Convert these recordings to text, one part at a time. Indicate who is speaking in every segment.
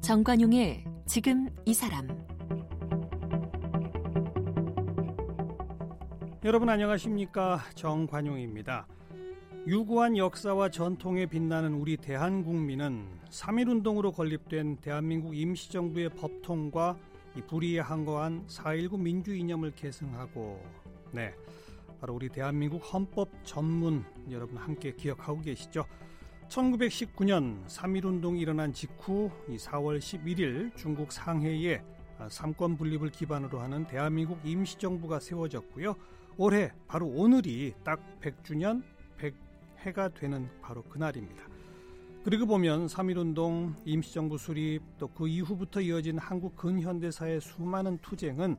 Speaker 1: 정관용의 지금 이 사람
Speaker 2: 여러분 안녕하십니까 정관용입니다. 유구한 역사와 전통에 빛나는 우리 대한국민은 3.1운동으로 건립된 대한민국 임시정부의 법통과 이 불의에 항거한 4.19 민주 이념을 계승하고 네 바로 우리 대한민국 헌법 전문 여러분 함께 기억하고 계시죠? 1919년 3.1운동이 일어난 직후 4월 11일 중국 상해에 삼권 분립을 기반으로 하는 대한민국 임시정부가 세워졌고요. 올해 바로 오늘이 딱 100주년 100해가 되는 바로 그날입니다. 그리고 보면 3.1운동, 임시정부 수립, 또 그 이후부터 이어진 한국 근현대사의 수많은 투쟁은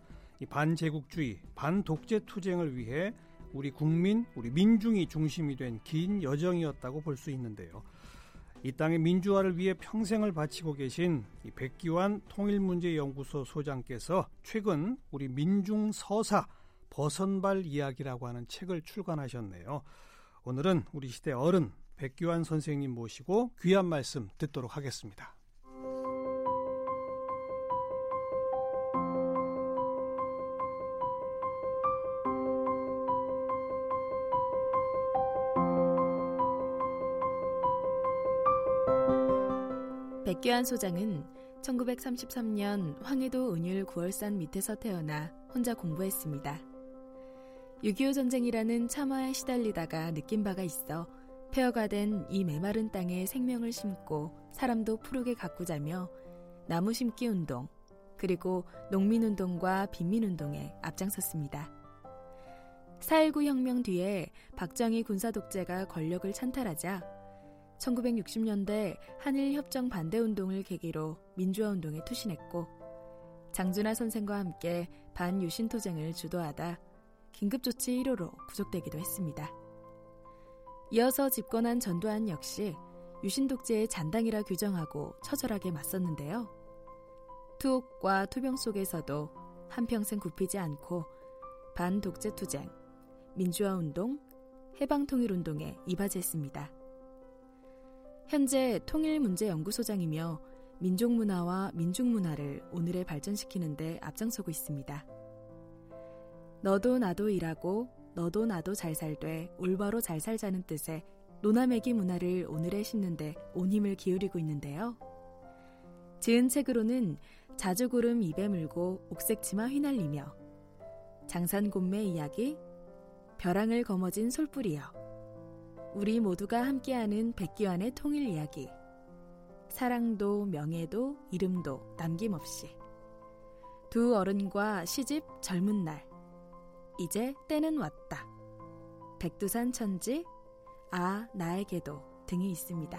Speaker 2: 반제국주의, 반독재 투쟁을 위해 우리 국민, 우리 민중이 중심이 된 긴 여정이었다고 볼 수 있는데요. 이 땅의 민주화를 위해 평생을 바치고 계신 이 백기환 통일문제연구소 소장께서 최근 우리 민중 서사 버선발 이야기라고 하는 책을 출간하셨네요. 오늘은 우리 시대 어른 백기환 선생님 모시고 귀한 말씀 듣도록 하겠습니다.
Speaker 3: 백규환 소장은 1933년 황해도 은율 구월산 밑에서 태어나 혼자 공부했습니다. 6.25 전쟁이라는 참화에 시달리다가 느낀 바가 있어 폐허가 된 이 메마른 땅에 생명을 심고 사람도 푸르게 가꾸자며 나무 심기 운동, 그리고 농민 운동과 빈민 운동에 앞장섰습니다. 4.19 혁명 뒤에 박정희 군사 독재가 권력을 찬탈하자 1960년대 한일 협정 반대 운동을 계기로 민주화 운동에 투신했고 장준하 선생과 함께 반유신 투쟁을 주도하다 긴급조치 1호로 구속되기도 했습니다. 이어서 집권한 전두환 역시 유신 독재의 잔당이라 규정하고 처절하게 맞섰는데요. 투옥과 투병 속에서도 한평생 굽히지 않고 반독재 투쟁, 민주화 운동, 해방 통일 운동에 이바지했습니다. 현재 통일문제연구소장이며 민족문화와 민중문화를 오늘에 발전시키는데 앞장서고 있습니다. 너도 나도 일하고 너도 나도 잘 살되 올바로 잘 살자는 뜻의 노나매기 문화를 오늘에 심는데 온 힘을 기울이고 있는데요. 지은 책으로는 자주구름 입에 물고 옥색치마 휘날리며 장산곰매 이야기, 벼랑을 거머쥔 솔뿌리여 우리 모두가 함께하는 백기환의 통일 이야기. 사랑도 명예도 이름도 남김없이. 두 어른과 시집 젊은 날. 이제 때는 왔다. 백두산 천지, 아, 나에게도 등이 있습니다.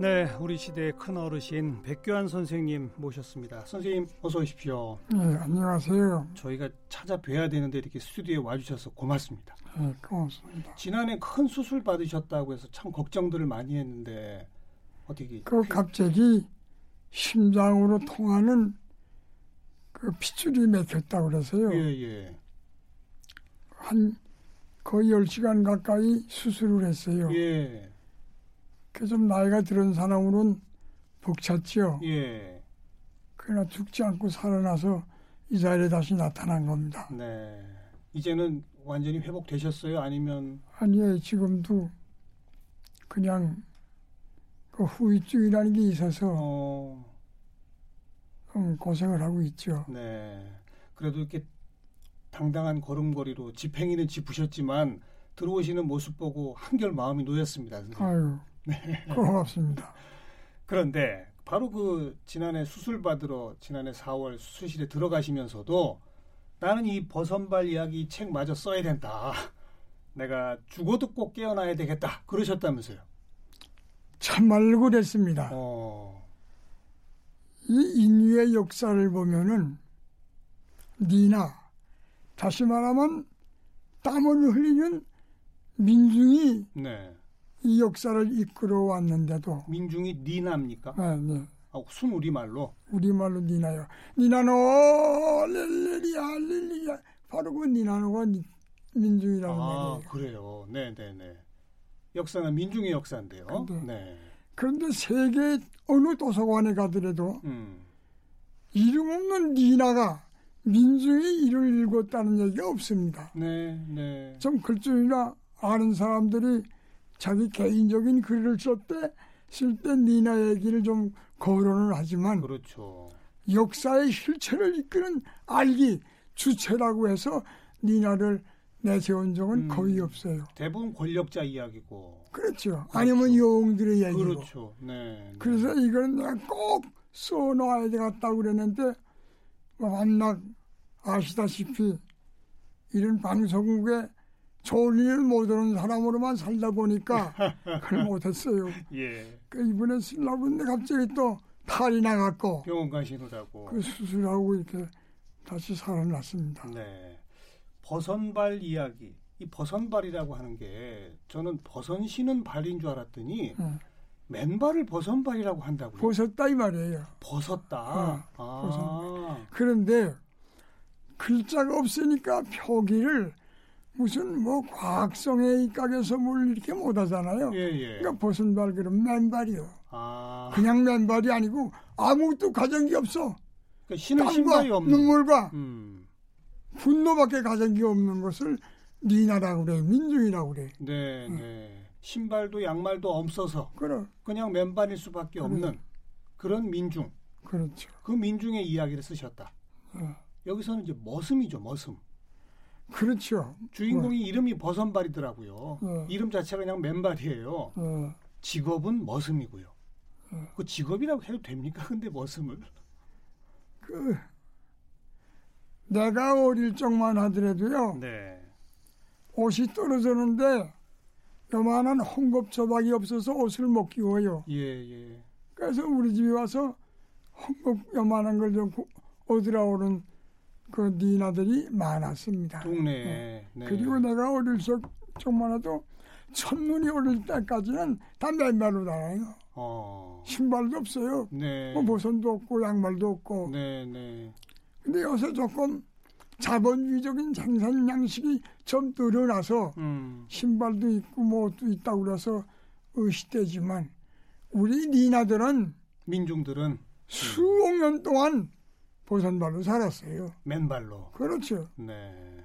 Speaker 2: 네, 우리 시대의 큰 어르신 백교환 선생님 모셨습니다. 선생님 어서 오십시오.
Speaker 4: 네, 안녕하세요.
Speaker 2: 저희가 찾아뵈야 되는데 이렇게 스튜디오에 와주셔서 고맙습니다.
Speaker 4: 네, 고맙습니다.
Speaker 2: 지난해 큰 수술 받으셨다고 해서 참 걱정들을 많이 했는데 어떻게?
Speaker 4: 그 갑자기 심장으로 통하는 그 핏줄이 맥혔다고 그래서요.
Speaker 2: 예, 예.
Speaker 4: 한 거의 10시간 가까이 수술을 했어요.
Speaker 2: 예.
Speaker 4: 그좀 나이가 들은 사람으로는 벅찼죠.
Speaker 2: 예.
Speaker 4: 그러나 죽지 않고 살아나서 이 자리에 다시 나타난 겁니다.
Speaker 2: 네. 이제는 완전히 회복되셨어요? 아니면?
Speaker 4: 아니에요. 지금도 그냥 그 후유증이라는 게 있어서 어... 좀 고생을 하고 있죠.
Speaker 2: 네. 그래도 이렇게 당당한 걸음걸이로 집행이는 짚으셨지만 들어오시는 모습 보고 한결 마음이 놓였습니다.
Speaker 4: 선생님. 아유. 네. 고맙습니다.
Speaker 2: 그런데 바로 그 지난해 수술 받으러 지난해 4월 수술실에 들어가시면서도 나는 이 버선발 이야기 책 마저 써야 된다. 내가 죽어도 꼭 깨어나야 되겠다. 그러셨다면서요.
Speaker 4: 참말로 그랬습니다. 어... 이 인류의 역사를 보면은 니나 다시 말하면 땀을 흘리는 민중이 네. 이 역사를 이끌어 왔는데도
Speaker 2: 민중이 니나입니까?
Speaker 4: 네, 네.
Speaker 2: 아, 순 우리말로.
Speaker 4: 우리말로 니나요. 니나노 렐레리야 렐리야 바로 그 니나노가 니, 민중이라는
Speaker 2: 아,
Speaker 4: 말이에요.
Speaker 2: 그래요. 네, 네, 네. 역사는 민중의 역사인데요.
Speaker 4: 근데-
Speaker 2: 네.
Speaker 4: 그런데 세계 어느 도서관에 가더라도
Speaker 2: 음.
Speaker 4: 이름 없는 니나가 민중의 일을 읽었다는 얘기가 없습니다.
Speaker 2: 네, 네.
Speaker 4: 좀 글줄이나 아는 사람들이 자기 개인적인 글을 썼대 쓸때 니나 얘기를 좀 거론을 하지만
Speaker 2: 그렇죠.
Speaker 4: 역사의 실체를 이끄는 알기 주체라고 해서 니나를 내세운 적은
Speaker 2: 음.
Speaker 4: 거의 없어요.
Speaker 2: 대부분 권력자 이야기고.
Speaker 4: 그렇죠. 아니면 영웅들의 얘기고.
Speaker 2: 그렇죠. 네. 네.
Speaker 4: 그래서 이거는 내가 꼭 써놓아야 되겠다고 그랬는데 뭐 만나 아시다시피 이런 방송국에 좋은 일을 못하는 사람으로만 살다 보니까 그걸 못했어요.
Speaker 2: 예.
Speaker 4: 그 이번에 쓰려고 했는데 갑자기 또 탈이 나갔고
Speaker 2: 병원 가시느라고.
Speaker 4: 그 수술하고 이렇게 다시 살아났습니다.
Speaker 2: 네. 버선발 이야기. 이 버선발이라고 하는 게 저는 버선 신은 발인 줄 알았더니
Speaker 4: 예.
Speaker 2: 맨발을 버선발이라고 한다고요.
Speaker 4: 벗었다 이 말이에요.
Speaker 2: 벗었다.
Speaker 4: 어,
Speaker 2: 아.
Speaker 4: 그런데 글자가 없으니까 표기를 무슨 뭐 과학성에 입각해서 뭘 이렇게 못 하잖아요.
Speaker 2: 예, 예.
Speaker 4: 그러니까 벗은발 그럼 맨발이요.
Speaker 2: 아.
Speaker 4: 그냥 맨발이 아니고 아무것도 게 없어.
Speaker 2: 그러니까 신은 신발이 없는.
Speaker 4: 눈물과
Speaker 2: 음.
Speaker 4: 분노밖에 게 없는 것을 니나라고 그래. 민중이라고 그래.
Speaker 2: 네, 네. 신발도 양말도 없어서
Speaker 4: 그래.
Speaker 2: 그냥 맨발일 수밖에 없는 그런 민중.
Speaker 4: 그렇죠.
Speaker 2: 그 민중의 이야기를 쓰셨다.
Speaker 4: 어.
Speaker 2: 여기서는 이제 머슴이죠, 머슴.
Speaker 4: 그렇죠.
Speaker 2: 주인공이 이름이 버선발이더라고요.
Speaker 4: 어.
Speaker 2: 이름 자체가 그냥 맨발이에요.
Speaker 4: 어,
Speaker 2: 직업은 머슴이고요. 그 직업이라고 해도 됩니까? 근데 머슴을.
Speaker 4: 그 내가 어릴 적만 하더라도요.
Speaker 2: 네.
Speaker 4: 옷이 떨어졌는데 요만한 헝겊조박이 없어서 옷을 못 끼워요.
Speaker 2: 예, 예.
Speaker 4: 그래서 우리 집에 와서 헝겊 요만한 걸 좀 얻으러 오는 그 니나들이 많았습니다.
Speaker 2: 동네에. 네.
Speaker 4: 그리고 내가 어릴 적 적만 해도 첫눈이 오를 때까지는 다 맨발로 다녀요.
Speaker 2: 어.
Speaker 4: 신발도 없어요.
Speaker 2: 네.
Speaker 4: 뭐 보선도 없고 양말도 없고.
Speaker 2: 네, 네.
Speaker 4: 근데 요새 조금 자본주의적인 생산 양식이 좀 늘어나서
Speaker 2: 음.
Speaker 4: 신발도 있고 뭐 옷도 있다고 그래서 의시되지만 우리 니나들은
Speaker 2: 민중들은
Speaker 4: 수억 년 동안 보선발로 살았어요.
Speaker 2: 맨발로.
Speaker 4: 그렇죠.
Speaker 2: 네.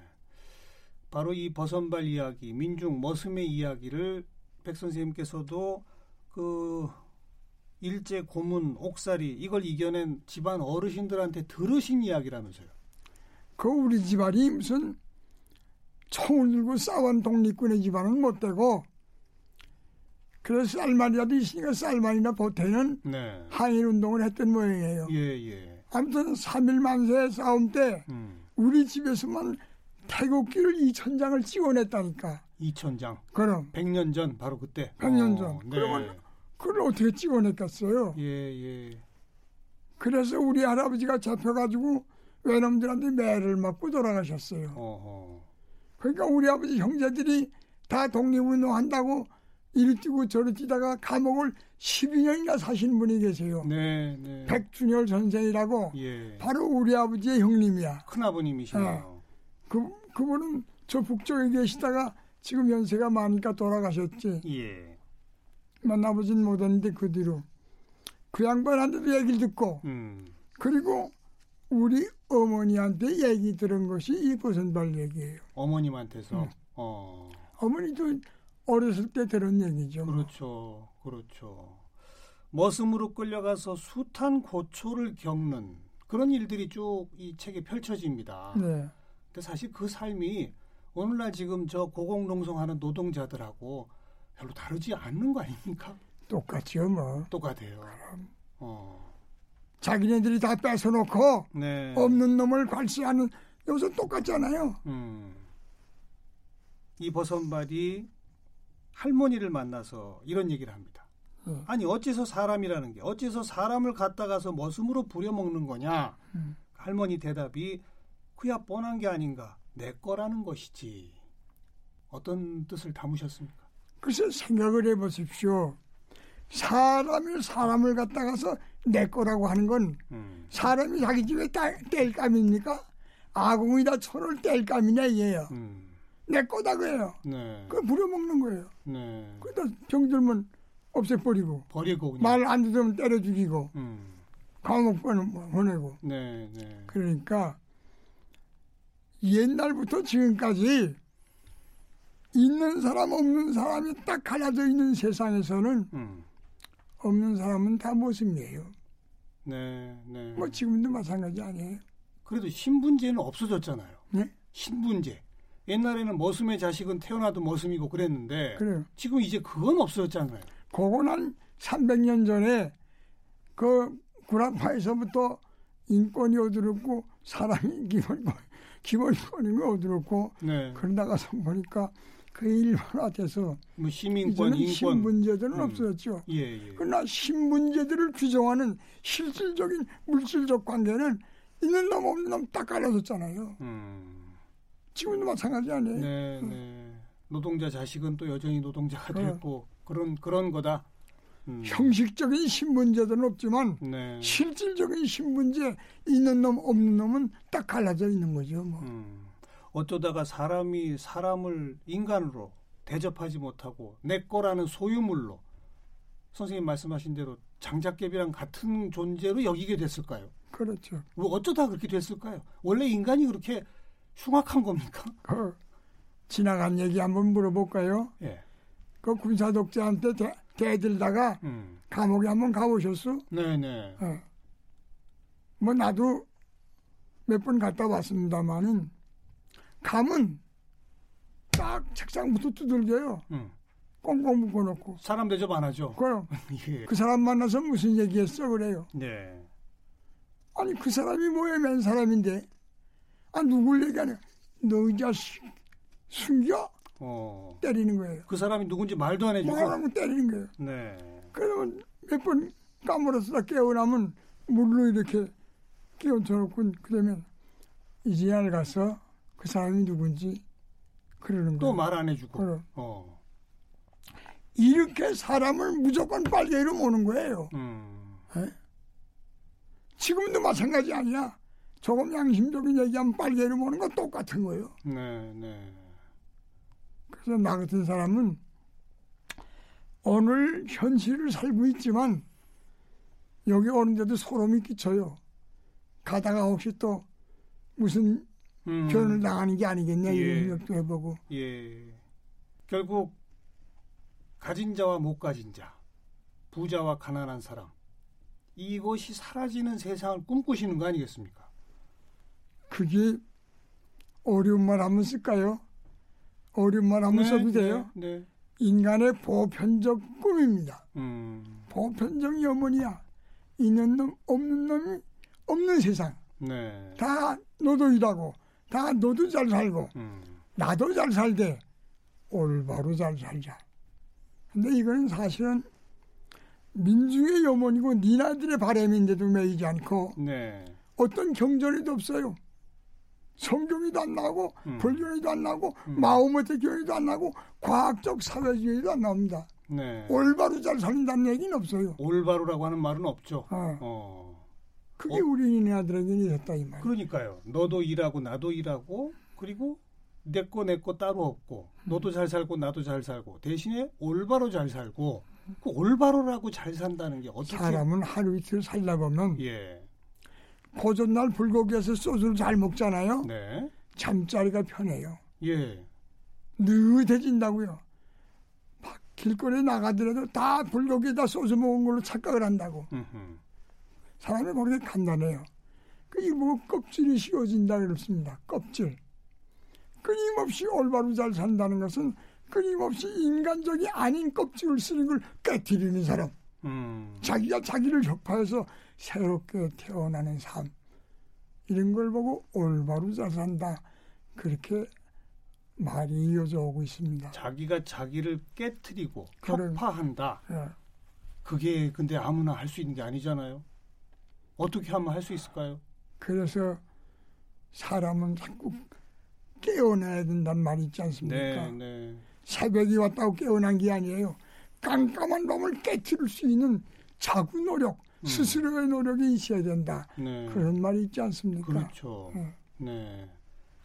Speaker 2: 바로 이 버선발 이야기, 민중 머슴의 이야기를 백 선생님께서도 그 일제 고문 옥살이 이걸 이겨낸 집안 어르신들한테 들으신 이야기라면서요.
Speaker 4: 그 우리 집안이 무슨 총을 들고 싸운 독립군의 집안은 못 되고 그래서 쌀만이라도 있으니까 쌀만이나 보태는
Speaker 2: 네.
Speaker 4: 항일 운동을 했던 모양이에요.
Speaker 2: 예, 예.
Speaker 4: 아무튼 3일 만세 싸움 때
Speaker 2: 음.
Speaker 4: 우리 집에서만 태극기를 2천 장을 찍어냈다니까.
Speaker 2: 이천장.
Speaker 4: 그럼
Speaker 2: 100년 전 바로 그때.
Speaker 4: 100년
Speaker 2: 어,
Speaker 4: 전.
Speaker 2: 네.
Speaker 4: 그러면 그걸 어떻게 찍어냈겠어요?
Speaker 2: 예, 예.
Speaker 4: 그래서 우리 할아버지가 잡혀가지고 외놈들한테 매를 맞고 돌아가셨어요.
Speaker 2: 어허.
Speaker 4: 그러니까 우리 아버지 형제들이 다 독립운동 한다고 이리 뛰고 저리 뛰다가 감옥을 12년이나 사신 분이 계세요.
Speaker 2: 네, 네.
Speaker 4: 백준열 선생이라고
Speaker 2: 예.
Speaker 4: 바로 우리 아버지의 형님이야.
Speaker 2: 큰아버님이시네요.
Speaker 4: 그, 그분은 저 북쪽에 계시다가 지금 연세가 많으니까 돌아가셨지.
Speaker 2: 예.
Speaker 4: 만나보진 못했는데 그 뒤로. 그 양반한테도 얘기를 듣고
Speaker 2: 음.
Speaker 4: 그리고 우리 어머니한테 얘기 들은 것이 이 보선발 얘기예요.
Speaker 2: 어머님한테서
Speaker 4: 음.
Speaker 2: 어.
Speaker 4: 어머니도 어렸을 때 들은 얘기죠.
Speaker 2: 그렇죠. 그렇죠. 머슴으로 끌려가서 숱한 고초를 겪는 그런 일들이 쭉 이 책에 펼쳐집니다.
Speaker 4: 네.
Speaker 2: 근데 사실 그 삶이 오늘날 지금 저 고공농성하는 노동자들하고 별로 다르지 않는 거 아닙니까?
Speaker 4: 똑같죠 뭐.
Speaker 2: 똑같아요. 어.
Speaker 4: 자기네들이 다 뺏어놓고
Speaker 2: 네.
Speaker 4: 없는 놈을 관시하는 요새 똑같잖아요.
Speaker 2: 음. 이 버선발이 할머니를 만나서 이런 얘기를 합니다.
Speaker 4: 예.
Speaker 2: 아니 어째서 사람이라는 게 어째서 사람을 갖다가서 머슴으로 부려먹는 거냐?
Speaker 4: 음.
Speaker 2: 할머니 대답이 그야 뻔한 게 아닌가 내 거라는 것이지. 어떤 뜻을 담으셨습니까?
Speaker 4: 글쎄 생각을 해보십시오. 사람을 사람을 갖다가서 내 거라고 하는 건
Speaker 2: 음.
Speaker 4: 사람이 자기 집에 따, 뗄감입니까? 아궁이다 손을 뗄감이냐 이게요.
Speaker 2: 음.
Speaker 4: 내 거다 그래요.
Speaker 2: 네.
Speaker 4: 그거 부려먹는 거예요.
Speaker 2: 네.
Speaker 4: 그러다 병들면 없애버리고
Speaker 2: 버리고.
Speaker 4: 말 안 들으면 때려 죽이고
Speaker 2: 음.
Speaker 4: 감옥 보내- 보내고
Speaker 2: 네, 네.
Speaker 4: 그러니까 옛날부터 지금까지 있는 사람 없는 사람이 딱 갈라져 있는 세상에서는
Speaker 2: 음.
Speaker 4: 없는 사람은 다 모습이에요.
Speaker 2: 네, 네.
Speaker 4: 뭐 지금도 마찬가지 아니에요.
Speaker 2: 그래도 신분제는 없어졌잖아요.
Speaker 4: 네?
Speaker 2: 신분제. 옛날에는 머슴의 자식은 태어나도 머슴이고 그랬는데
Speaker 4: 그래요.
Speaker 2: 지금 이제 그건 없어졌잖아요.
Speaker 4: 그건 한 300년 전에 그 구라파에서부터 인권이 어두럽고 사람이 기본 기본권이 어두럽고
Speaker 2: 네.
Speaker 4: 그러다가서 보니까 그 일반화돼서
Speaker 2: 뭐 시민권,
Speaker 4: 이제는
Speaker 2: 인권.
Speaker 4: 신분제들은
Speaker 2: 음.
Speaker 4: 없어졌죠.
Speaker 2: 예, 예.
Speaker 4: 그러나 신분제들을 규정하는 실질적인 물질적 관계는 있는 놈 없는 놈딱 갈라졌잖아요.
Speaker 2: 음.
Speaker 4: 지금도 마찬가지 아니에요.
Speaker 2: 네, 네. 노동자 자식은 또 여전히 노동자가
Speaker 4: 어.
Speaker 2: 됐고 그런 그런 거다. 음.
Speaker 4: 형식적인 신분제들은 없지만
Speaker 2: 네.
Speaker 4: 실질적인 신분제 있는 놈 없는 놈은 딱 갈라져 있는 거죠. 뭐.
Speaker 2: 음. 어쩌다가 사람이 사람을 인간으로 대접하지 못하고 내 거라는 소유물로 선생님 말씀하신 대로 장작개비랑 같은 존재로 여기게 됐을까요?
Speaker 4: 그렇죠.
Speaker 2: 뭐 어쩌다 그렇게 됐을까요? 원래 인간이 그렇게 흉악한 겁니까?
Speaker 4: 그 지나간 얘기 한번 물어볼까요?
Speaker 2: 예.
Speaker 4: 그 군사 독재한테 대, 대들다가
Speaker 2: 음.
Speaker 4: 감옥에 한번 가보셨어?
Speaker 2: 네네.
Speaker 4: 어. 뭐 나도 몇 번 갔다 왔습니다만은 감은 딱 책상부터 두들겨요.
Speaker 2: 음.
Speaker 4: 꽁꽁 묶어놓고.
Speaker 2: 사람 대접 안 하죠.
Speaker 4: 그럼
Speaker 2: 예.
Speaker 4: 그 사람 만나서 무슨 얘기했어 그래요.
Speaker 2: 네.
Speaker 4: 아니 그 사람이 뭐야 맨 사람인데 아 누굴 얘기하냐 너이 자식 숨겨
Speaker 2: 어.
Speaker 4: 때리는 거예요.
Speaker 2: 그 사람이 누군지 말도 안 해주고.
Speaker 4: 뭐라고 때리는 거예요.
Speaker 2: 네.
Speaker 4: 그러면 몇 번 까물어서 깨어나면 물로 이렇게 끼얹혀놓고 그러면 이제야 가서 그 사람이 누군지 그러는
Speaker 2: 또
Speaker 4: 거예요.
Speaker 2: 말안 해주고.
Speaker 4: 그럼.
Speaker 2: 어.
Speaker 4: 이렇게 사람을 무조건 빨개로 모는 거예요.
Speaker 2: 음.
Speaker 4: 지금도 마찬가지 아니야. 조금 양심적인 얘기하면 빨개로 모는 건 똑같은 거예요.
Speaker 2: 네, 네.
Speaker 4: 그래서 나 같은 사람은 오늘 현실을 살고 있지만 여기 오는데도 소름이 끼쳐요. 가다가 혹시 또 무슨
Speaker 2: 음.
Speaker 4: 변을 당하는 게 아니겠냐
Speaker 2: 예.
Speaker 4: 이런 생각도 해보고
Speaker 2: 예. 결국 가진 자와 못 가진 자, 부자와 가난한 사람 이것이 사라지는 세상을 꿈꾸시는 거 아니겠습니까?
Speaker 4: 그게 어려운 말 한번 쓸까요? 어려운 말 한번 써도 돼요?
Speaker 2: 네. 네.
Speaker 4: 인간의 보편적 꿈입니다.
Speaker 2: 음.
Speaker 4: 보편적 염원이야. 있는 놈 없는 놈이 없는 세상.
Speaker 2: 네.
Speaker 4: 다 일하고 다 너도 잘 살고
Speaker 2: 음.
Speaker 4: 나도 잘 살되 올바로 잘 살자. 근데 이거는 사실은 민중의 염원이고 니나들의 바람인데도 매이지 않고
Speaker 2: 네.
Speaker 4: 어떤 경전에도 없어요. 성경에도 안 나오고
Speaker 2: 음.
Speaker 4: 불교에도 안 나오고
Speaker 2: 음.
Speaker 4: 마오메트 교회도 안 나오고 과학적 사회주의도 안 나옵니다.
Speaker 2: 네.
Speaker 4: 올바로 잘 산다는 얘기는 없어요.
Speaker 2: 올바로라고 하는 말은 없죠.
Speaker 4: 어,
Speaker 2: 어.
Speaker 4: 그게
Speaker 2: 어?
Speaker 4: 우리 니네들에게는 있었다 이 말이에요.
Speaker 2: 그러니까요. 너도 일하고 나도 일하고 그리고 내 거 내 거 따로 없고 너도 잘 살고 나도 잘 살고 대신에 올바로 잘 살고 그 올바로라고 잘 산다는 게 어떻게
Speaker 4: 사람은 하루 이틀 살다 보면
Speaker 2: 예.
Speaker 4: 고전 날 불고기에서 소주를 잘 먹잖아요.
Speaker 2: 네.
Speaker 4: 잠자리가 편해요.
Speaker 2: 예.
Speaker 4: 느해진다고요. 막 길거리에 나가더라도 다 불고기에다 소주 먹은 걸로 착각을 한다고.
Speaker 2: 음흠.
Speaker 4: 사람이 그렇게 간단해요. 그게 뭐 껍질이 씌워진다 그렇습니다. 껍질. 끊임없이 올바로 잘 산다는 것은 끊임없이 인간적이 아닌 껍질을 쓰는 걸 깨뜨리는 사람.
Speaker 2: 음.
Speaker 4: 자기가 자기를 격파해서 새롭게 태어나는 삶. 이런 걸 보고 올바로 잘 산다. 그렇게 말이 이어져 오고 있습니다.
Speaker 2: 자기가 자기를 깨뜨리고
Speaker 4: 그래.
Speaker 2: 격파한다.
Speaker 4: 예.
Speaker 2: 그게 근데 아무나 할 수 있는 게 아니잖아요. 어떻게 하면 할 수 있을까요?
Speaker 4: 그래서 사람은 자꾸 깨어나야 된다는 말이 있지 않습니까?
Speaker 2: 네, 네.
Speaker 4: 새벽이 왔다고 깨어난 게 아니에요. 깜깜한 놈을 깨뜨릴 수 있는 자구 노력, 스스로의 노력이 있어야 된다.
Speaker 2: 네.
Speaker 4: 그런 말이 있지 않습니까?
Speaker 2: 그렇죠.
Speaker 4: 네.
Speaker 2: 네.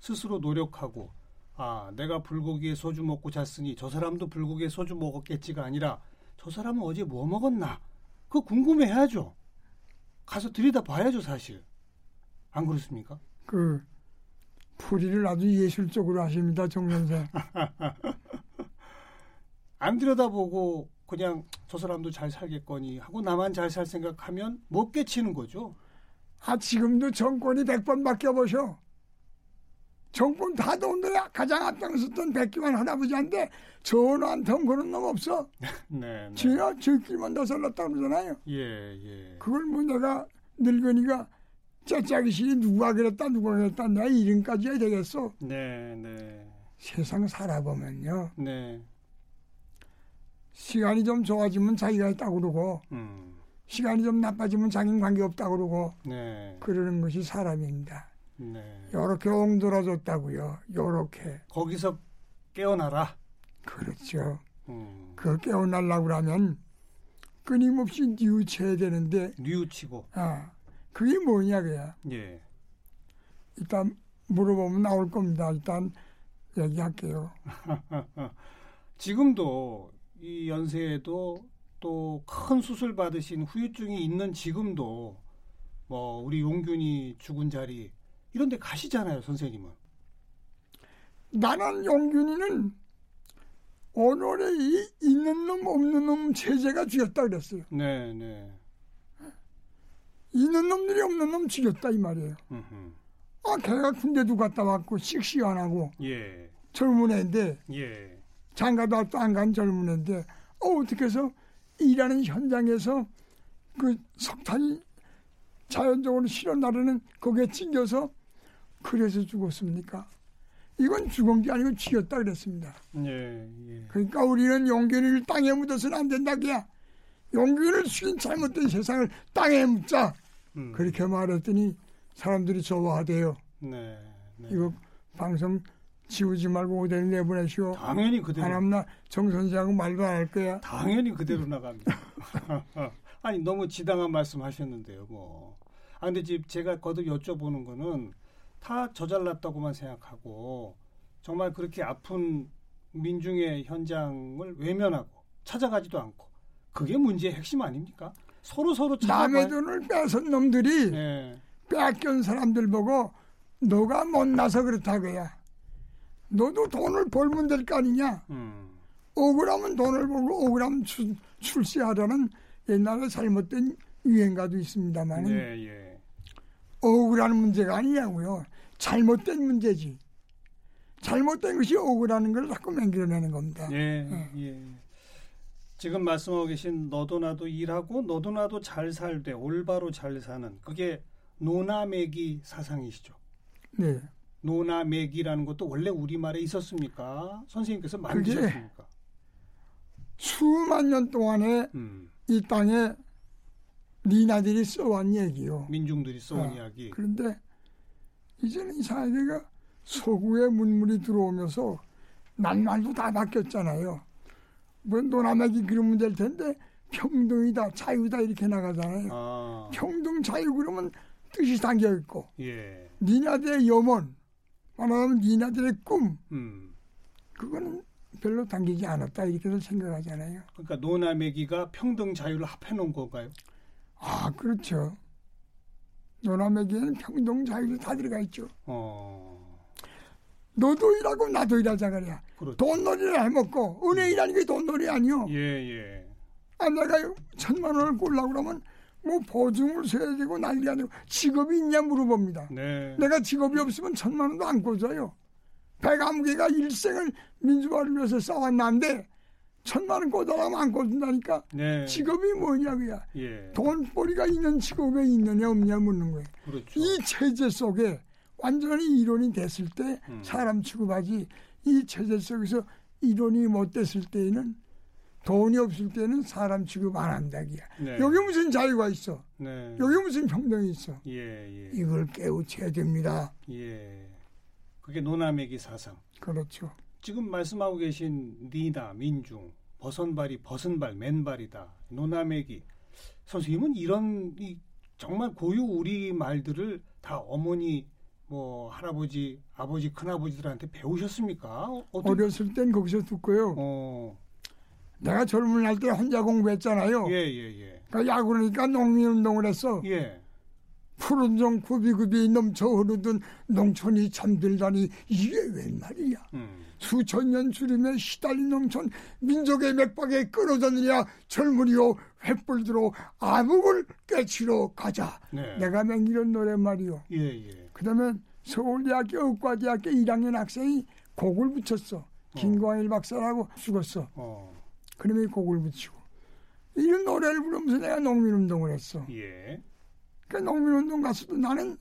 Speaker 2: 스스로 노력하고 아 내가 불고기에 소주 먹고 잤으니 저 사람도 불고기에 소주 먹었겠지가 아니라 저 사람은 어제 뭐 먹었나 그거 궁금해야죠. 가서 들여다 봐야죠 사실. 안 그렇습니까?
Speaker 4: 그 풀이를 아주 예술적으로 하십니다, 정 선생.
Speaker 2: 안 들여다보고 그냥 저 사람도 잘 살겠거니 하고 나만 잘 살 생각하면 못 깨치는 거죠.
Speaker 4: 아 지금도 정권이 100번 바뀌어보셔. 정권 다 돈들에 가장 앞장섰던 백기환 할아버지한테 전화 한 통 그런 놈 없어.
Speaker 2: 네. 네.
Speaker 4: 지가 저끼리만 다 살랐다 그러잖아요.
Speaker 2: 예, 예.
Speaker 4: 그걸 뭐 내가 늙으니까 짜짜기실이 누가 그랬다 누가 그랬다 내 이름까지 해야 되겠어.
Speaker 2: 네, 네.
Speaker 4: 세상 살아보면요.
Speaker 2: 네.
Speaker 4: 시간이 좀 좋아지면 자기가 했다고 그러고
Speaker 2: 음.
Speaker 4: 시간이 좀 나빠지면 자기는 관계없다고 그러고
Speaker 2: 네.
Speaker 4: 그러는 것이 사람입니다.
Speaker 2: 네.
Speaker 4: 요렇게 옹돌아졌다고요. 요렇게.
Speaker 2: 거기서 깨어나라.
Speaker 4: 그렇죠.
Speaker 2: 음.
Speaker 4: 그걸 깨어나려고 그러면 끊임없이 뉘우쳐야 되는데
Speaker 2: 뉘우치고.
Speaker 4: 아 그게 뭐냐 그야.
Speaker 2: 예.
Speaker 4: 일단 물어보면 나올 겁니다. 일단 얘기할게요.
Speaker 2: 지금도 이 연세에도 또 큰 수술 받으신 후유증이 있는 지금도 뭐 우리 용균이 죽은 자리 이런 데 가시잖아요, 선생님은.
Speaker 4: 나는 용균이는 이 있는 놈 없는 놈 체제가 죽였다 그랬어요.
Speaker 2: 네, 네.
Speaker 4: 있는 놈들이 없는 놈 죽였다 이 말이에요.
Speaker 2: 음흠.
Speaker 4: 아 걔가 군대도 갔다 왔고 씩씩 안 하고
Speaker 2: 예.
Speaker 4: 젊은 애인데
Speaker 2: 예.
Speaker 4: 장가도 안간 젊은 애인데 어 어떻게 해서 일하는 현장에서 그 석탄이 자연적으로 실어 나르는 거기에 찡겨서 그래서 죽었습니까? 이건 죽은 게 아니고 죽였다 그랬습니다.
Speaker 2: 예. 예.
Speaker 4: 그러니까 우리는 용균을 땅에 묻어서는 안 된다 그야. 용균을 죽인 잘못된 세상을 땅에 묻자.
Speaker 2: 음.
Speaker 4: 그렇게 말했더니 사람들이 좋아하대요.
Speaker 2: 네. 네.
Speaker 4: 이거 방송 지우지 말고 그대로 내보내시오.
Speaker 2: 당연히 그대로
Speaker 4: 안함나 정 선생하고 말도 안 할 거야.
Speaker 2: 당연히 그대로 나갑니다. 아니 너무 지당한 말씀 하셨는데요, 뭐. 아 근데 지금 제가 거듭 여쭤보는 거는 다 저잘났다고만 생각하고 정말 그렇게 아픈 민중의 현장을 외면하고 찾아가지도 않고 그게 문제의 핵심 아닙니까? 서로 서로
Speaker 4: 남의. 돈을 뺏은 놈들이
Speaker 2: 네,
Speaker 4: 빼앗긴 사람들 보고 너가 못나서 그렇다 그야. 너도 돈을 벌면 될 거 아니냐.
Speaker 2: 음,
Speaker 4: 억울하면 돈을 벌고 억울하면 출, 출세하라는 옛날에 잘못된 유행가도 있습니다만
Speaker 2: 예, 예,
Speaker 4: 억울한 문제가 아니냐고요. 잘못된 문제지. 잘못된 것이 억울하는 걸 자꾸 맹겨내는 겁니다.
Speaker 2: 예, 예. 지금 말씀하고 계신 너도 나도 일하고 너도 나도 잘 살되 올바로 잘 사는 그게 노나매기 사상이시죠.
Speaker 4: 네.
Speaker 2: 노나매기라는 것도 원래 우리말에 있었습니까? 선생님께서 만드셨습니까?
Speaker 4: 수만 년 동안에
Speaker 2: 음,
Speaker 4: 이 땅에 니나들이 써온 얘기요.
Speaker 2: 민중들이 써온
Speaker 4: 아,
Speaker 2: 이야기.
Speaker 4: 그런데 이제는 이 사회가 서구의 문물이 들어오면서 낱말도 다 바뀌었잖아요. 뭐 노나맥이 그러면 될 텐데 평등이다, 자유다 이렇게 나가잖아요.
Speaker 2: 아,
Speaker 4: 평등, 자유 그러면 뜻이 담겨 있고
Speaker 2: 예,
Speaker 4: 니나들의 염원, 말하면 니나들의 꿈
Speaker 2: 음,
Speaker 4: 그거는 별로 당기지 않았다 이렇게들 생각하잖아요.
Speaker 2: 그러니까 노나매기가 평등 자유를 합해놓은 건가요?
Speaker 4: 아 그렇죠. 노나맥에는 평등, 자유도 다 들어가 있죠.
Speaker 2: 어,
Speaker 4: 너도 일하고 나도 일하자 그래야. 돈놀이를 해먹고 은행이라는 게 돈놀이 아니요.
Speaker 2: 예, 예,
Speaker 4: 아 내가 천만 원을 꼴라고 그러면 뭐 보증을 서야 되고 난리가 되고 직업이 있냐 물어봅니다.
Speaker 2: 네,
Speaker 4: 내가 직업이 없으면 천만 원도 안 꽂아요. 백아무개가 일생을 민주화를 위해서 싸웠는데 천만 원 꽂아라면 안 꽂는다니까
Speaker 2: 네,
Speaker 4: 직업이 뭐냐 그야.
Speaker 2: 예,
Speaker 4: 돈벌이가 있는 직업에 있느냐 없냐 묻는 거예요.
Speaker 2: 그렇죠.
Speaker 4: 이 체제 속에 완전히 이론이 됐을 때
Speaker 2: 음.
Speaker 4: 사람 취급하지 이 체제 속에서 이론이 못 됐을 때에는 돈이 없을 때는 사람 취급 안 한다기야.
Speaker 2: 네,
Speaker 4: 여기 무슨 자유가 있어?
Speaker 2: 네,
Speaker 4: 여기 무슨 평등이 있어?
Speaker 2: 예, 예,
Speaker 4: 이걸 깨우쳐야 됩니다.
Speaker 2: 예, 그게 노나매기 사상.
Speaker 4: 그렇죠.
Speaker 2: 지금 말씀하고 계신 니나 민중 버선발이 벗은발 맨발이다 노나매기 선생님은 이런 이 정말 고유 우리 말들을 다 어머니 뭐 할아버지, 아버지, 큰아버지들한테 배우셨습니까? 어, 어떤-
Speaker 4: 어렸을 땐 거기서 듣고요.
Speaker 2: 어,
Speaker 4: 내가 젊은 날 때 혼자 공부했잖아요.
Speaker 2: 예, 예, 예.
Speaker 4: 그 야구니까 농민운동을 했어.
Speaker 2: 예.
Speaker 4: 푸른 정 구비구비 넘쳐 흐르던 농촌이 잠들다니 이게 웬 말이야.
Speaker 2: 음.
Speaker 4: 수천 년 주림에 시달린 농촌 민족의 맥박에 끊어졌느냐 젊은이요 횃불 들어 암흑을 깨치러 가자.
Speaker 2: 네.
Speaker 4: 내가 맹기는 노래 말이요.
Speaker 2: 예, 예.
Speaker 4: 그다음에 서울대학교 의과대학교 1학년 학생이 곡을 붙였어. 김광일 박사라고 죽었어.
Speaker 2: 어.
Speaker 4: 그놈이 곡을 붙이고 이런 노래를 부르면서 내가 농민운동을 했어.
Speaker 2: 예.
Speaker 4: 그 농민운동 가서도 나는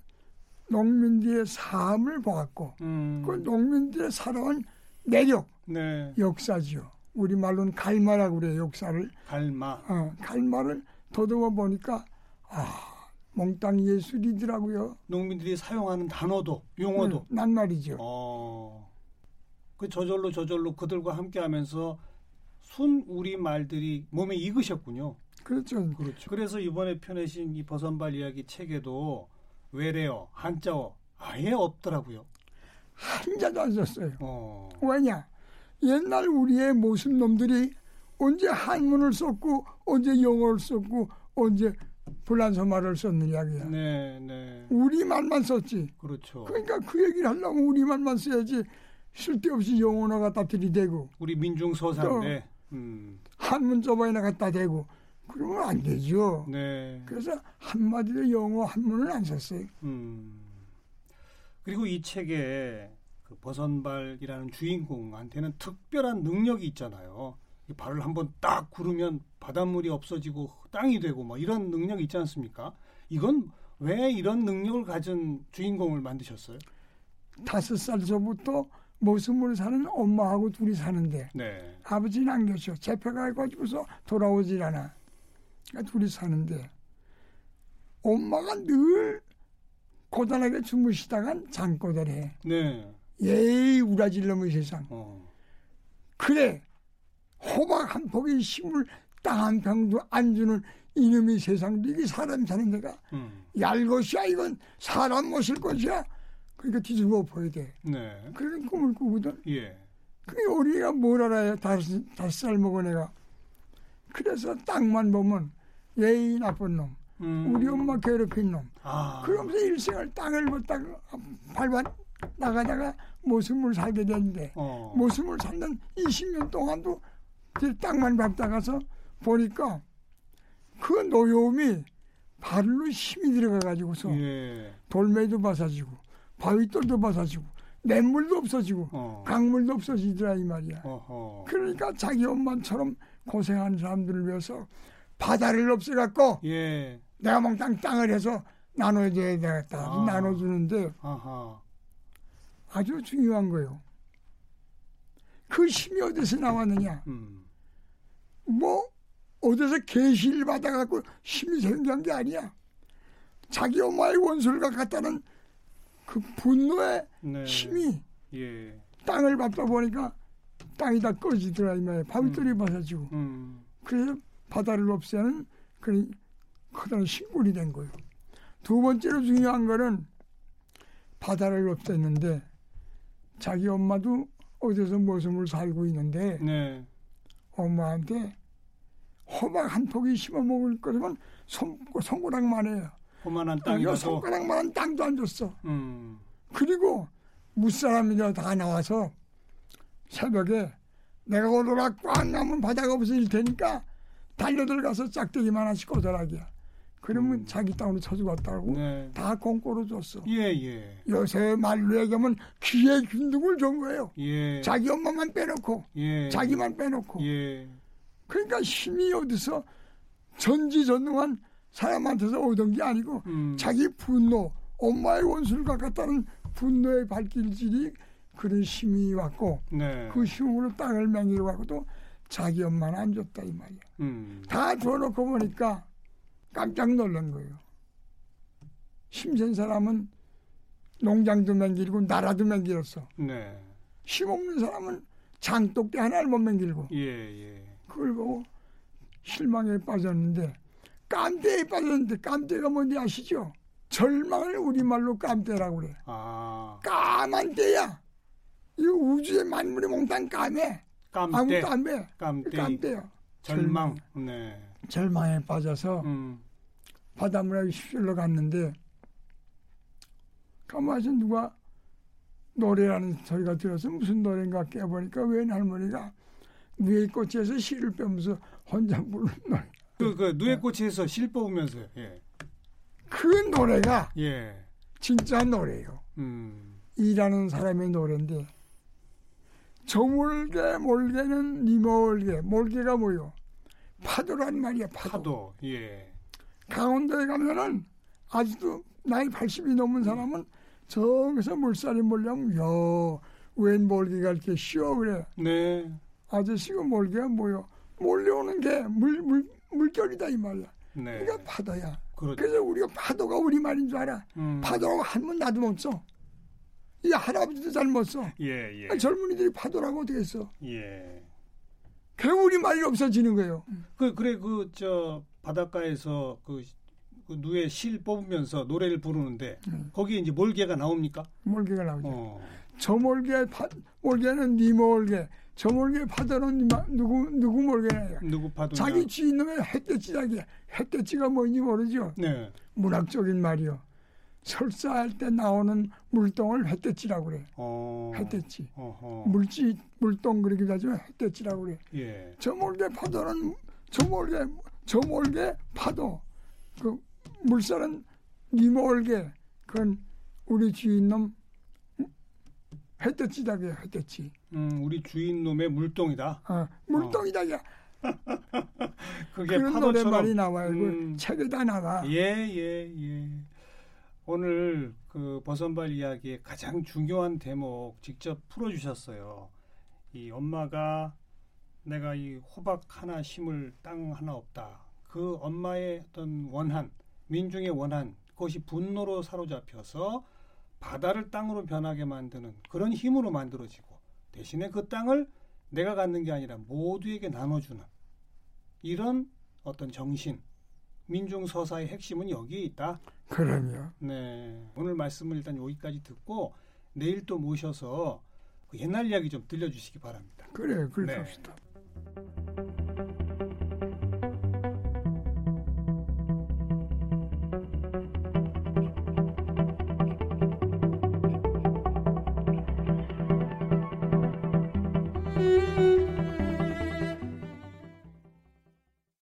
Speaker 4: 농민들의 삶을 보았고
Speaker 2: 음.
Speaker 4: 그 농민들의 살아온 내력,
Speaker 2: 네.
Speaker 4: 역사지요. 우리 말로는 갈마라고 그래요. 역사를
Speaker 2: 갈마.
Speaker 4: 어, 갈마를 더듬어 보니까 아 몽땅 예술이더라고요.
Speaker 2: 농민들이 사용하는 단어도 용어도
Speaker 4: 응, 난 말이죠.
Speaker 2: 어. 그 저절로 저절로 그들과 함께 하면서 순 우리 말들이 몸에 익으셨군요.
Speaker 4: 그렇죠.
Speaker 2: 그렇죠. 그래서 이번에 펴내신 이 버선발 이야기 책에도 외래어, 한자어 아예 없더라고요.
Speaker 4: 한 자도 안 썼어요.
Speaker 2: 어.
Speaker 4: 왜냐? 옛날 우리의 모습 놈들이 언제 한문을 썼고 언제 영어를 썼고 언제 불란서말을 썼느냐 그야.
Speaker 2: 네, 네.
Speaker 4: 우리 말만 썼지.
Speaker 2: 그렇죠.
Speaker 4: 그러니까 그 얘기를 하려면 우리 말만 써야지 쓸데없이 영어나 갖다 들이대고
Speaker 2: 우리 민중 서사인데. 음.
Speaker 4: 한문 저번에나 갖다 대고 그러면 안 되죠.
Speaker 2: 네.
Speaker 4: 그래서 한마디로 영어 한문을 안 썼어요.
Speaker 2: 음. 그리고 이 책에 그 버선발이라는 주인공한테는 특별한 능력이 있잖아요. 이 발을 한번 딱 구르면 바닷물이 없어지고 땅이 되고 뭐 이런 능력이 있지 않습니까? 이건 왜 이런 능력을 가진 주인공을 만드셨어요?
Speaker 4: 다섯 살서부터 모습으로 사는 엄마하고 둘이 사는데
Speaker 2: 네.
Speaker 4: 아버지는 안 계셔. 재패가 가지고서 돌아오질 않아. 그러니까 둘이 사는데 엄마가 늘 고단하게 주무시다간 잠꼬대를 해.
Speaker 2: 네.
Speaker 4: 예이 우라질 놈의 세상.
Speaker 2: 어.
Speaker 4: 그래 호박 한 폭의 힘을 땅한 평도 안 주는 이놈의 세상 이게 사람 사는 데가
Speaker 2: 음.
Speaker 4: 얄 것이야 이건 사람 모실 것이야 그러니까 뒤집어 보야 돼
Speaker 2: 네.
Speaker 4: 그런 꿈을 꾸거든
Speaker 2: 예.
Speaker 4: 그게 우리가 뭘 알아요 다섯, 다섯 살 먹은 애가 그래서 땅만 보면 예의 나쁜 놈
Speaker 2: 음.
Speaker 4: 우리 엄마 괴롭힌 놈
Speaker 2: 아.
Speaker 4: 그러면서 일생을 땅을 걷다가 밟아 나가다가 모습을 살게 되는데
Speaker 2: 어.
Speaker 4: 모습을 살던 20년 동안도 그 땅만 밟다가서 보니까 그 노여움이 발로 힘이 들어가가지고서
Speaker 2: 예.
Speaker 4: 돌멩이도 벗어지고 바위돌도 벗어지고 냇물도 없어지고
Speaker 2: 어.
Speaker 4: 강물도 없어지더라 이 말이야.
Speaker 2: 어허.
Speaker 4: 그러니까 자기 엄마처럼 고생하는 사람들을 위해서 바다를 없애갖고
Speaker 2: 예.
Speaker 4: 내가 몽땅 땅을 해서 나눠줘야 되겠다.
Speaker 2: 아.
Speaker 4: 나눠주는데
Speaker 2: 아하.
Speaker 4: 아주 중요한 거예요. 그 힘이 어디서 나왔느냐?
Speaker 2: 음.
Speaker 4: 뭐 어디서 계시를 받아갖고 힘이 생긴 게 아니야. 자기 엄마의 원수를 갖다는 그 분노의
Speaker 2: 네.
Speaker 4: 힘이
Speaker 2: 예.
Speaker 4: 땅을 밟다 보니까 땅이 다 꺼지더라 이 말이야. 바위돌이 벗어지고.
Speaker 2: 음.
Speaker 4: 그래서 바다를 없애는 그런 커다란 신골이 된 거예요. 두 번째로 중요한 거는 바다를 없앴는데 자기 엄마도 어디서 모습을 살고 있는데
Speaker 2: 네.
Speaker 4: 엄마한테 호박 한 폭이 심어 먹을 거면 손, 손가락만 해요.
Speaker 2: 호만한
Speaker 4: 이
Speaker 2: 땅이라서.
Speaker 4: 손가락만한 땅도 안 줬어.
Speaker 2: 음.
Speaker 4: 그리고 무사람이라 다 나와서 새벽에 내가 오더라 꽉 남은 바다가 없어질 테니까 달려들어가서 짝대기만 하나씩 꽂아라기야. 그러면
Speaker 2: 음.
Speaker 4: 자기 땅으로 쳐주겠다고
Speaker 2: 네.
Speaker 4: 다 공꼬로 줬어.
Speaker 2: 예, 예.
Speaker 4: 요새 말로 얘기하면 귀에 균등을 준 거예요.
Speaker 2: 예.
Speaker 4: 자기 엄마만 빼놓고
Speaker 2: 예.
Speaker 4: 자기만 빼놓고
Speaker 2: 예.
Speaker 4: 그러니까 힘이 어디서 전지전능한 사람한테서 얻은 게 아니고
Speaker 2: 음.
Speaker 4: 자기 분노, 엄마의 원수를 갖겠다는 분노의 발길질이 그런 힘이 왔고
Speaker 2: 네.
Speaker 4: 그 힘으로 땅을 맹기로 갖고도 자기 엄마는 안 줬다 이 말이야.
Speaker 2: 음.
Speaker 4: 다 줘놓고 보니까 깜짝 놀란 거예요. 힘센 사람은 농장도 맹길고 나라도 맹길었어.
Speaker 2: 네.
Speaker 4: 힘없는 사람은 장독대 하나를 못 맹길고
Speaker 2: 예, 예.
Speaker 4: 그걸 보고 실망에 빠졌는데 깜대에 빠졌는데 깜대가 뭔지 아시죠? 절망을 우리말로 깜대라고 그래.
Speaker 2: 아,
Speaker 4: 까만 때야. 이 우주의 만물의 몽땅 까매.
Speaker 2: 깜대,
Speaker 4: 아무것도 안 돼.
Speaker 2: 깜대,
Speaker 4: 깜대야.
Speaker 2: 절망. 네.
Speaker 4: 절망에 빠져서
Speaker 2: 음,
Speaker 4: 바닷물에 휩쓸러 갔는데 가만히 누가 노래라는 소리가 들어서 무슨 노래인가 깨보니까 웬 할머니가 누에 꽃에서 실을 빼면서 혼자 부르는 노래.
Speaker 2: 그, 그, 누에 꽃에서 실 뽑으면서요. 예.
Speaker 4: 그 노래가
Speaker 2: 예.
Speaker 4: 진짜 노래예요.
Speaker 2: 음,
Speaker 4: 이라는 사람의 노래인데 저 몰개 몰개는 니 몰개 몰개가 뭐요? 파도란 말이야 파도.
Speaker 2: 파도. 예.
Speaker 4: 강원도에 가면은 아직도 나이 80이 넘은 사람은 저기서 물살이 몰려면 야웬 몰개가 이렇게 쉬어 그래
Speaker 2: 네.
Speaker 4: 아저씨가 몰개가 뭐요? 몰려오는 게 물 물 물결이다 이 말이야.
Speaker 2: 네.
Speaker 4: 그러니까 파도야.
Speaker 2: 그렇죠.
Speaker 4: 그래서 우리가 파도가 우리 말인 줄 알아.
Speaker 2: 음,
Speaker 4: 파도라고 한번 나도 못 써. 이 할아버지도 잘 못 써.
Speaker 2: 예, 예.
Speaker 4: 아, 젊은이들이 파도라고 어떻게 써?
Speaker 2: 예.
Speaker 4: 그 우리 말이 없어지는 거예요.
Speaker 2: 그 그래 그 저 바닷가에서 그, 그 누에 실 뽑으면서 노래를 부르는데
Speaker 4: 음.
Speaker 2: 거기에 이제 몰개가 나옵니까?
Speaker 4: 몰개가 나오죠.
Speaker 2: 어.
Speaker 4: 저 몰개 파, 몰개는 네 몰개. 저 몰개 파도는 니 마- 누구 누구 몰개냐.
Speaker 2: 누구 파도냐?
Speaker 4: 자기 주인놈의 햇볕이라기야. 햇볕이가 뭔지 모르죠.
Speaker 2: 네.
Speaker 4: 문학적인 말이요. 설사할 때 나오는 물동을 햇볕이라고 그래.
Speaker 2: 어. 어허.
Speaker 4: 물지 물동 그러기도 하지만 햇볕이라고 그래.
Speaker 2: 예.
Speaker 4: 저 몰개 파도는 저 몰개 저 몰개 파도 그 물살은 니 몰개 그건 우리 주인놈 햇볕이다게 햇볕이
Speaker 2: 음, 우리 주인 놈의 물동이다.
Speaker 4: 어, 물동이다 야
Speaker 2: 그게
Speaker 4: 그런
Speaker 2: 파도처럼
Speaker 4: 노래말이 나와요
Speaker 2: 음.
Speaker 4: 그 책에다 나와
Speaker 2: 예, 예, 예. 오늘 그 버선발 이야기의 가장 중요한 대목 직접 풀어주셨어요. 이 엄마가 내가 이 호박 하나 심을 땅 하나 없다. 그 엄마의 어떤 원한, 민중의 원한, 그것이 분노로 사로잡혀서 바다를 땅으로 변하게 만드는 그런 힘으로 만들어지고 대신에 그 땅을 내가 갖는 게 아니라 모두에게 나눠주는 이런 어떤 정신, 민중 서사의 핵심은 여기에 있다.
Speaker 4: 그럼요
Speaker 2: 네. 오늘 말씀을 일단 여기까지 듣고 내일 또 모셔서 그 옛날 이야기 좀 들려주시기 바랍니다.
Speaker 4: 그래요 그렇게
Speaker 2: 네.
Speaker 4: 합시다